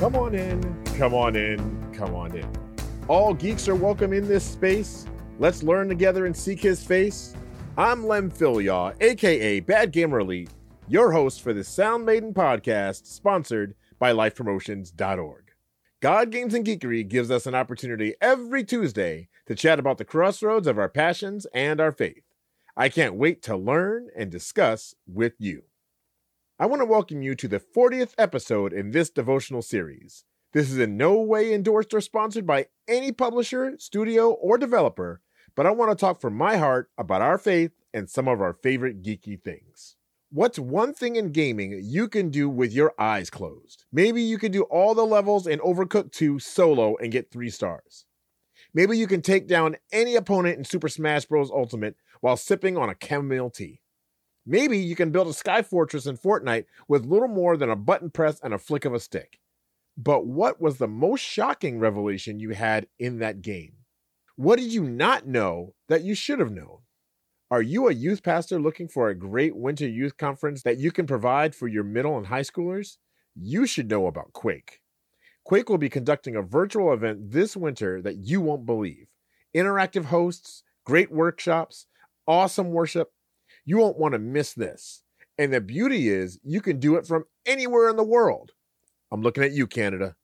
Come on in, come on in, come on in. All geeks are welcome in this space. Let's learn together and seek his face. I'm Lem Philyaw, aka Bad Gamer Elite, your host for the Sound Maiden podcast, sponsored by LifePromotions.org. God Games and Geekery gives us an opportunity every Tuesday to chat about the crossroads of our passions and our faith. I can't wait to learn and discuss with you. I want to welcome you to the 40th episode in this devotional series. This is in no way endorsed or sponsored by any publisher, studio, or developer, but I want to talk from my heart about our faith and some of our favorite geeky things. What's one thing in gaming you can do with your eyes closed? Maybe you can do all the levels in Overcooked 2 solo and get 3 stars. Maybe you can take down any opponent in Super Smash Bros. Ultimate while sipping on a chamomile tea. Maybe you can build a sky fortress in Fortnite with little more than a button press and a flick of a stick. But what was the most shocking revelation you had in that game? What did you not know that you should have known? Are you a youth pastor looking for a great winter youth conference that you can provide for your middle and high schoolers? You should know about Quake. Quake will be conducting a virtual event this winter that you won't believe. Interactive hosts, great workshops, awesome worship, you won't want to miss this. And the beauty is, you can do it from anywhere in the world. I'm looking at you, Canada.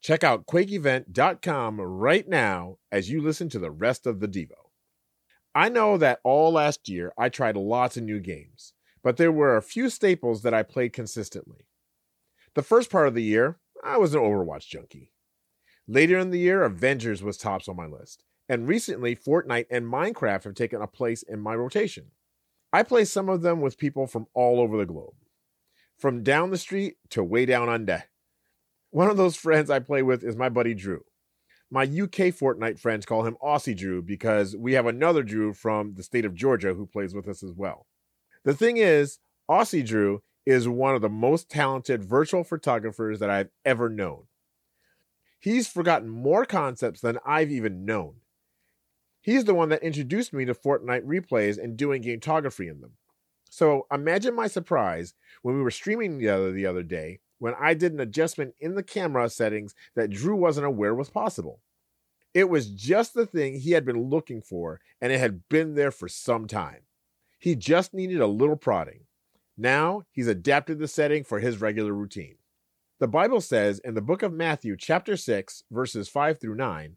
Check out quakeevent.com right now as you listen to the rest of the Devo. I know that all last year I tried lots of new games, but there were a few staples that I played consistently. The first part of the year, I was an Overwatch junkie. Later in the year, Avengers was tops on my list, and recently, Fortnite and Minecraft have taken a place in my rotation. I play some of them with people from all over the globe, from down the street to way down under. One of those friends I play with is my buddy Drew. My UK Fortnite friends call him Aussie Drew because we have another Drew from the state of Georgia who plays with us as well. The thing is, Aussie Drew is one of the most talented virtual photographers that I've ever known. He's forgotten more concepts than I've even known. He's the one that introduced me to Fortnite replays and doing gametography in them. So imagine my surprise when we were streaming together the other day when I did an adjustment in the camera settings that Drew wasn't aware was possible. It was just the thing he had been looking for, and it had been there for some time. He just needed a little prodding. Now he's adapted the setting for his regular routine. The Bible says in the book of Matthew, chapter 6, verses 5 through 9,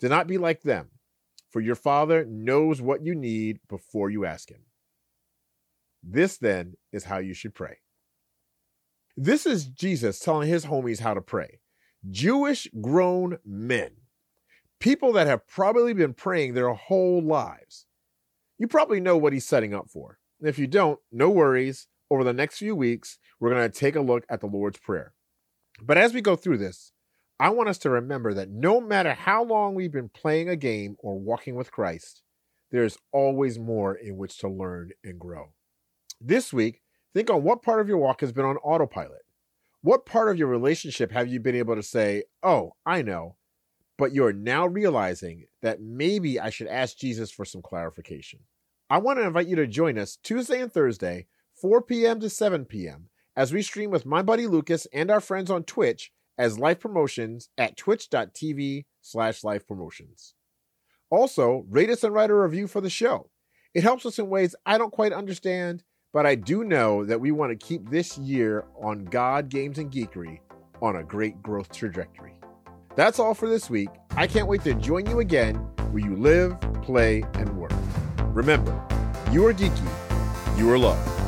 Do not be like them, for your Father knows what you need before you ask Him. This then is how you should pray. This is Jesus telling his homies how to pray. Jewish grown men, people that have probably been praying their whole lives. You probably know what he's setting up for. If you don't, no worries. Over the next few weeks, we're going to take a look at the Lord's Prayer. But as we go through this, I want us to remember that no matter how long we've been playing a game or walking with Christ, there's always more in which to learn and grow. This week, think on what part of your walk has been on autopilot. What part of your relationship have you been able to say, Oh, I know, but you're now realizing that maybe I should ask Jesus for some clarification? I want to invite you to join us Tuesday and Thursday, 4 p.m. to 7 p.m., as we stream with my buddy Lucas and our friends on Twitch as Life Promotions at twitch.tv slash life promotions. Also, rate us and write a review for the show. It helps us in ways I don't quite understand, but I do know that we want to keep this year on God, Games, and Geekery on a great growth trajectory. That's all for this week. I can't wait to join you again where you live, play, and work. Remember, you are geeky, you are loved.